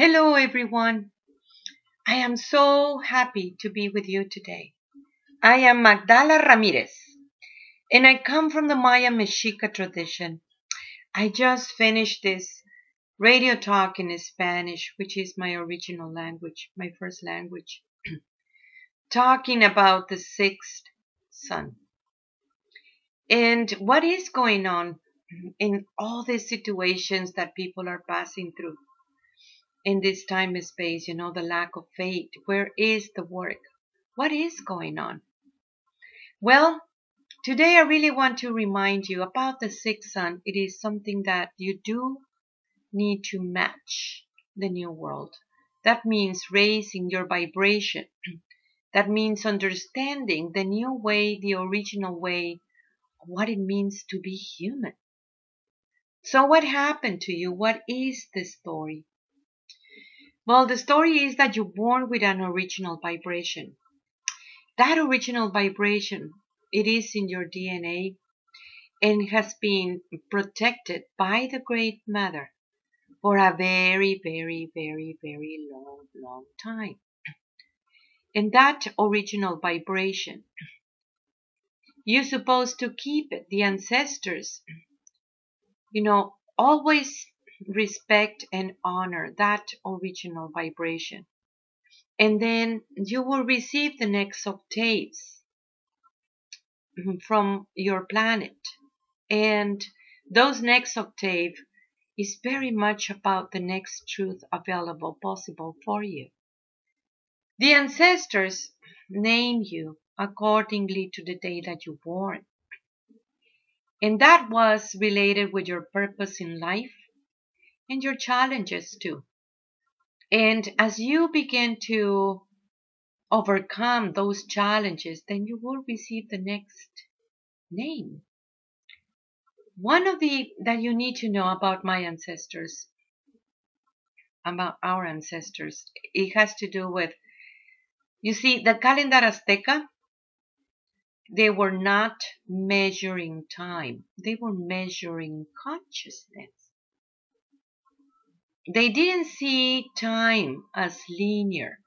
Hello, everyone. I am so happy to be with you today. I am Magdala Ramirez, and I come from the Maya Mexica tradition. I just finished this radio talk in Spanish, which is my original language, my first language, talking about the sixth sun. And what is going on in all these situations that people are passing through in this time and space, you know, the lack of faith. Where is the work? What is going on? Well, today I really want to remind you about the sixth sun. It is something that you do need to match the new world. That means raising your vibration. That means understanding the new way, the original way, what it means to be human. So what happened to you? What is the story? Well, the story is that you're born with an original vibration. That original vibration, it is in your DNA and has been protected by the Great Mother for a very, very, very, very long, long time. And that original vibration, you're supposed to keep it. The ancestors, you know, always respect and honor that original vibration. And then you will receive the next octaves from your planet. And those next octave is very much about the next truth available possible for you. The ancestors name you accordingly to the day that you're born. And that was related with your purpose in life and your challenges too. And as you begin to overcome those challenges, then you will receive the next name. One of the that you need to know about my ancestors, about our ancestors, it has to do with, you see, the calendar Azteca, they were not measuring time. They were measuring consciousness. They didn't see time as linear.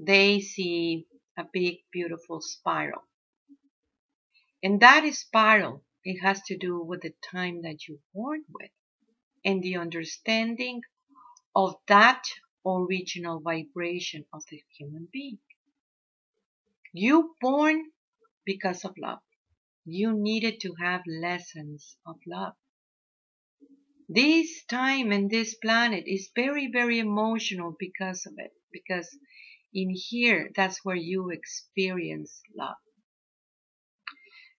They see a big, beautiful spiral. And that spiral, it has to do with the time that you're born with and the understanding of that original vibration of the human being. You born because of love. You needed to have lessons of love. This time and this planet is very, very emotional because of it. Because in here, that's where you experience love.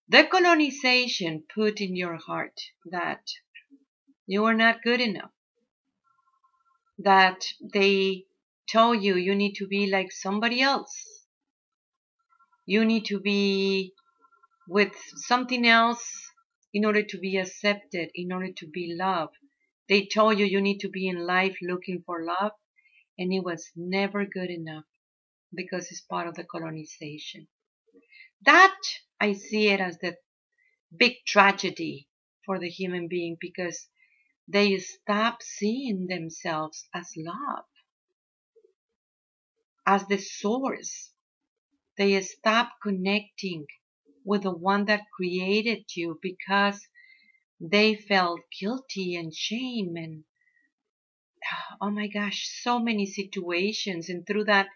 The colonization put in your heart that you are not good enough. That they told you you need to be like somebody else. You need to be with something else in order to be accepted, in order to be loved. They told you you need to be in life looking for love, and it was never good enough because it's part of the colonization. That I see it as the big tragedy for the human being because they stop seeing themselves as love, as the source. They stop connecting with the one that created you because they felt guilty and shame and oh my gosh, so many situations. And through that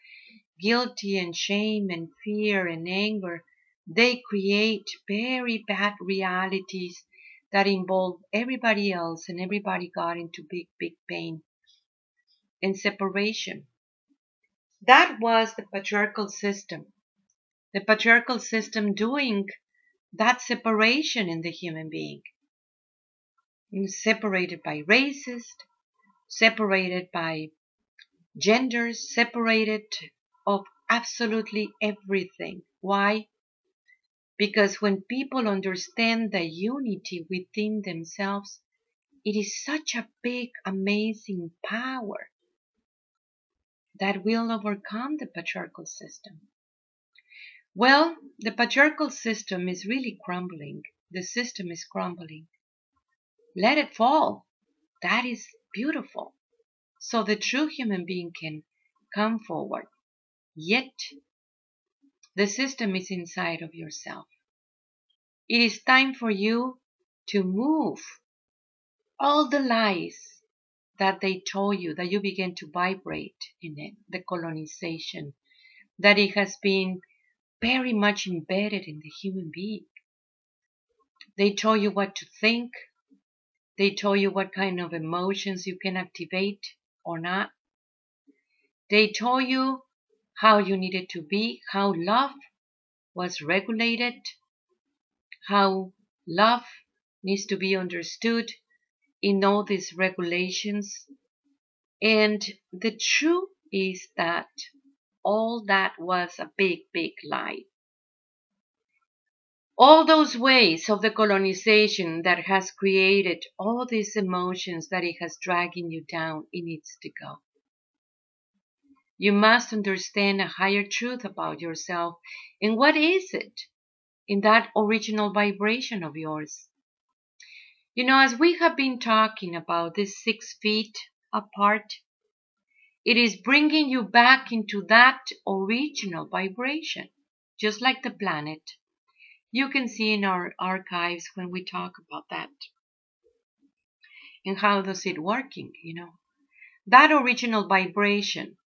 guilty and shame and fear and anger, they create very bad realities that involve everybody else and everybody got into big, big pain and separation. That was the patriarchal system the patriarchal system doing that separation in the human being. Separated by races, separated by genders, separated of absolutely everything. Why? Because when people understand the unity within themselves, it is such a big, amazing power that will overcome the patriarchal system. Well, the patriarchal system is really crumbling. The system is crumbling. Let it fall. That is beautiful. so the true human being can come forward. Yet, the system is inside of yourself. It is time for you to move all the lies that they told you, that you begin to vibrate in it, the colonization, that it has been very much embedded in the human being. They told you what to think. They told you what kind of emotions you can activate or not. They told you how you needed to be, how love was regulated, how love needs to be understood in all these regulations. And the truth is that all that was a big, big lie. All those ways of the colonization that has created all these emotions that it has dragging you down, it needs to go. You must understand a higher truth about yourself. And what is it in that original vibration of yours? You know, as we have been talking about this six feet apart, it is bringing you back into that original vibration, just like the planet. You can see in our archives when we talk about that. And how does it working, you know? That original vibration,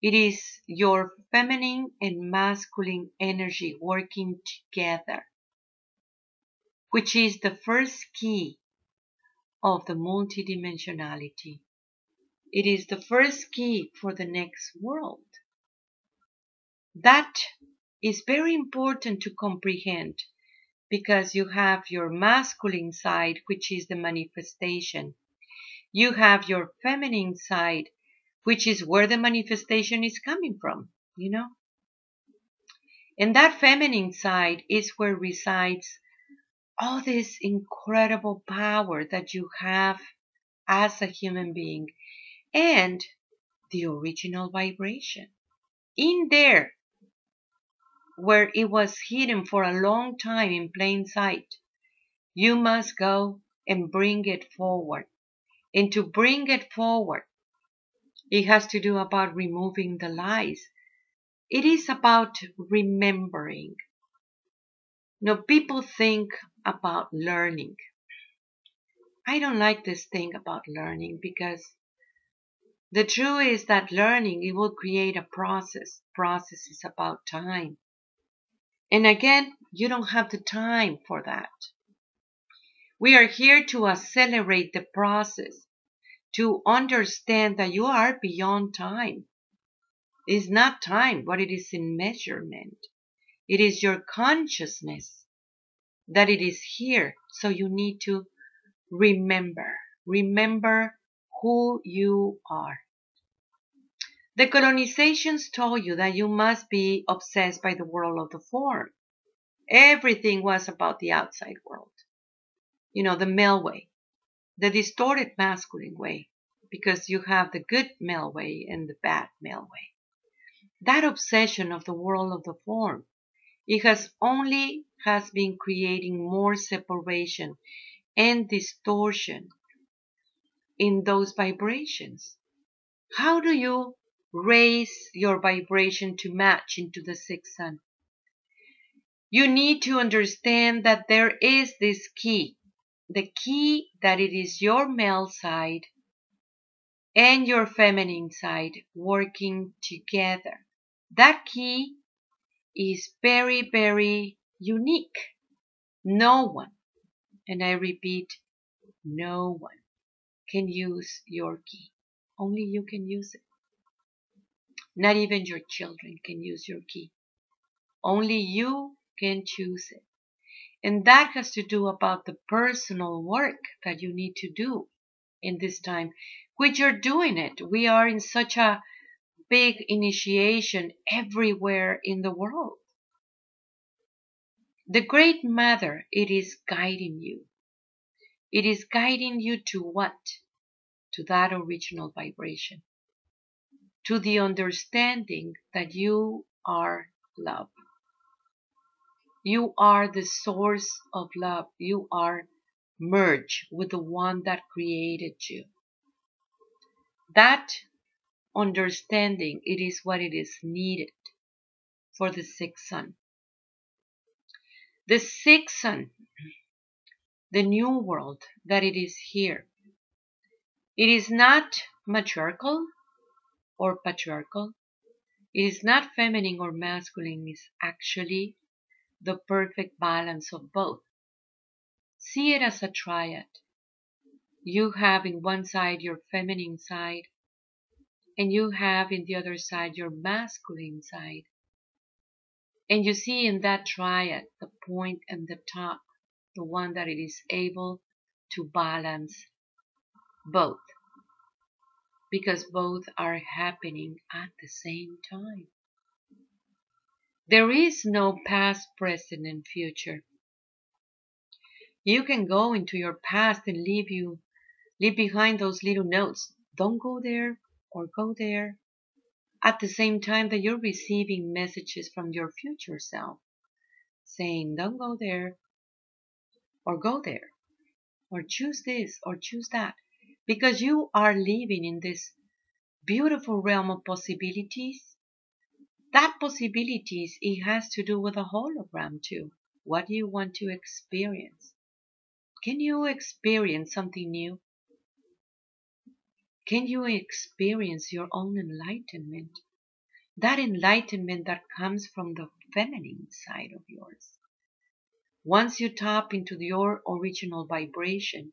it is your feminine and masculine energy working together, which is the first key of the multidimensionality. It is the first key for the next world. That is very important to comprehend because you have your masculine side, which is the manifestation. You have your feminine side, which is where the manifestation is coming from, you know? And that feminine side is where resides all this incredible power that you have as a human being and the original vibration. In there, where it was hidden for a long time in plain sight. You must go and bring it forward. And to bring it forward, it has to do about removing the lies. It is about remembering. Now, people think about learning. I don't like this thing about learning because the truth is that learning, it will create a process. Process is about time. And again, you don't have the time for that. We are here to accelerate the process, to understand that you are beyond time. It's not time, but it is in measurement. It is your consciousness that it is here. So you need to remember. Remember who you are. The colonizations told you that you must be obsessed by the world of the form. Everything was about the outside world. You know, the male way, the distorted masculine way, because you have the good male way and the bad male way. That obsession of the world of the form, it has only has been creating more separation and distortion in those vibrations. How do you raise your vibration to match into the sixth sun. You need to understand that there is this key, the key that it is your male side and your feminine side working together. That key is very, very unique. No one, and I repeat, no one can use your key. Only you can use it. Not even your children can use your key. Only you can choose it. And that has to do about the personal work that you need to do in this time, which you're doing it. We are in such a big initiation everywhere in the world. The Great Mother, it is guiding you. It is guiding you to what? To that original vibration to the understanding that you are love. You are the source of love. You are merged with the one that created you. That understanding, it is what it is needed for the sixth sun. The sixth sun, the new world that it is here, it is not matriarchal or patriarchal. It is not feminine or masculine. It's actually the perfect balance of both. See it as a triad. You have in one side your feminine side, and you have in the other side your masculine side. And you see in that triad the point and the top, the one that it is able to balance both. Because both are happening at the same time. There is no past, present, and future. You can go into your past and leave you leave behind those little notes. Don't go there or go there. At the same time that you're receiving messages from your future self saying, don't go there or go there or choose this or choose that because you are living in this beautiful realm of possibilities. That possibilities, it has to do with a hologram too. What do you want to experience? Can you experience something new? Can you experience your own enlightenment? That enlightenment that comes from the feminine side of yours. Once you tap into your original vibration,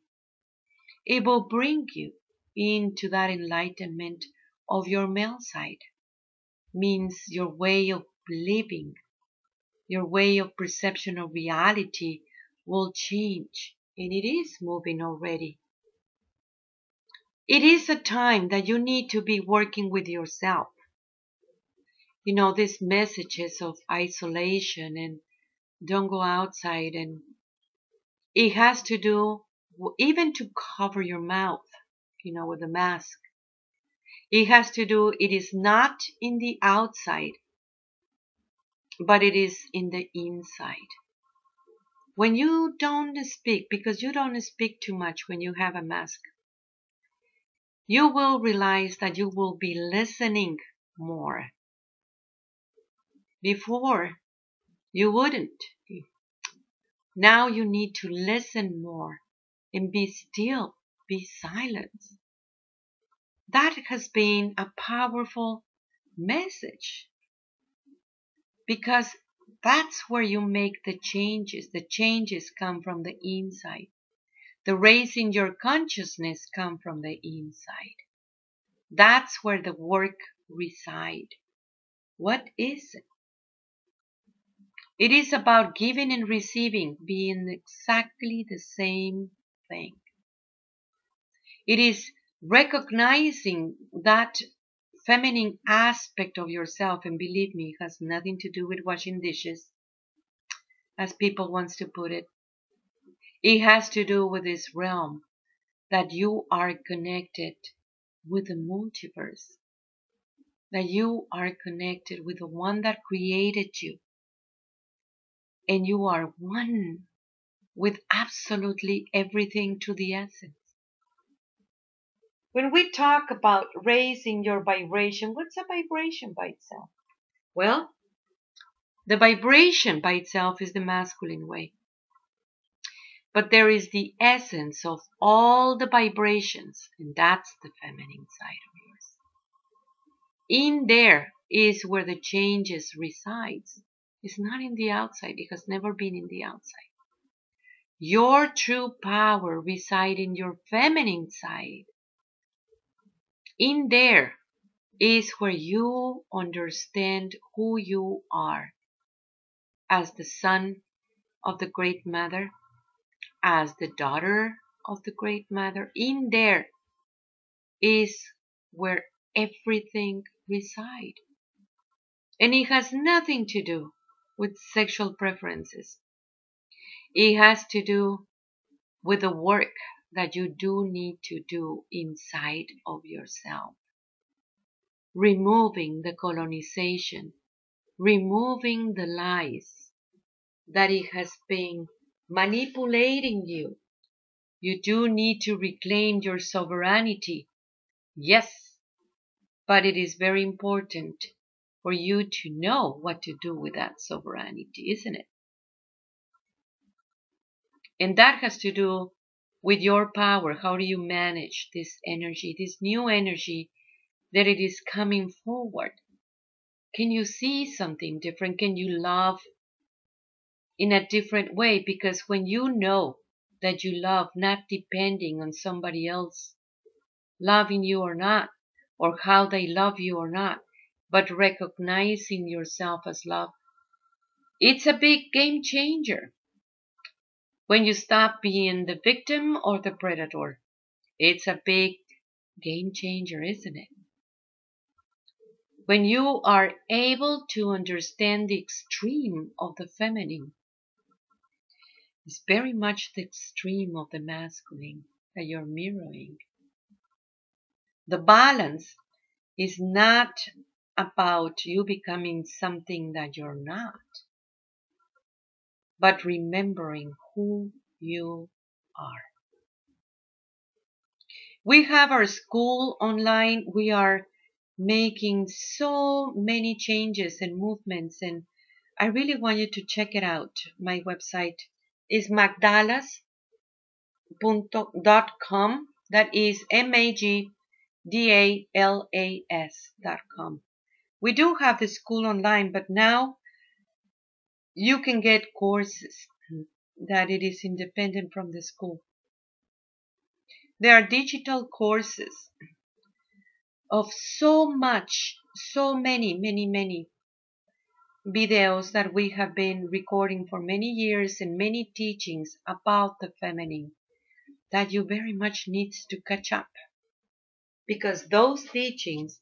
it will bring you into that enlightenment of your male side. Means your way of living, your way of perception of reality will change and it is moving already. It is a time that you need to be working with yourself. You know, these messages of isolation and don't go outside and it has to do even to cover your mouth, you know, with a mask. It has to do, it is not in the outside, but it is in the inside. When you don't speak, because you don't speak too much when you have a mask, you will realize that you will be listening more. Before, you wouldn't. Now you need to listen more and be still, be silent. That has been a powerful message because that's where you make the changes. The changes come from the inside. The raising your consciousness come from the inside. That's where the work reside. What is it? It is about giving and receiving being exactly the same thing. It is recognizing that feminine aspect of yourself, and believe me, it has nothing to do with washing dishes, as people wants to put it. It has to do with this realm that you are connected with the multiverse, that you are connected with the one that created you, and you are one with absolutely everything to the essence. When we talk about raising your vibration, what's a vibration by itself? Well, the vibration by itself is the masculine way. But there is the essence of all the vibrations, and that's the feminine side of yours. In there is where the changes resides. It's not in the outside. It has never been in the outside. Your true power resides in your feminine side. In there is where you understand who you are as the son of the Great Mother, as the daughter of the Great Mother. In there is where everything resides. And it has nothing to do with sexual preferences. It has to do with the work that you do need to do inside of yourself. Removing the colonization, removing the lies that it has been manipulating you. You do need to reclaim your sovereignty. Yes, But it is very important for you to know what to do with that sovereignty, isn't it? And that has to do with your power. How do you manage this energy, this new energy that it is coming forward? Can you see something different? Can you love in a different way? Because when you know that you love, not depending on somebody else loving you or not, or how they love you or not, but recognizing yourself as love, it's a big game changer. When you stop being the victim or the predator, it's a big game changer, isn't it? When you are able to understand the extreme of the feminine, it's very much the extreme of the masculine that you're mirroring. The balance is not about you becoming something that you're not, but remembering who you are. We have our school online. We are making so many changes and movements and I really want you to check it out. My website is magdalas.com. That is M-A-G-D-A-L-A-S dot com. We do have the school online, but now you can get courses that it is independent from the school. There are digital courses of so much, so many, many, many videos that we have been recording for many years and many teachings about the feminine that you very much needs to catch up because those teachings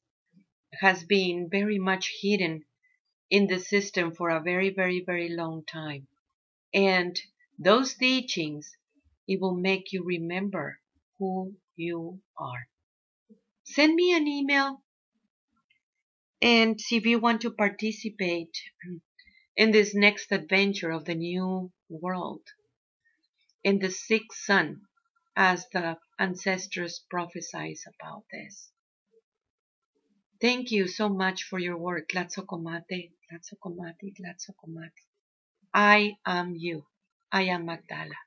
has been very much hidden in the system for a very very very long time and those teachings it will make you remember who you are send me an email and see if you want to participate in this next adventure of the new world in the sixth sun as the ancestors prophesize about this. Thank you so much for your work. Tlazohcamati, Tlazohcamati, Tlazohcamati. I am you. I am Magdala.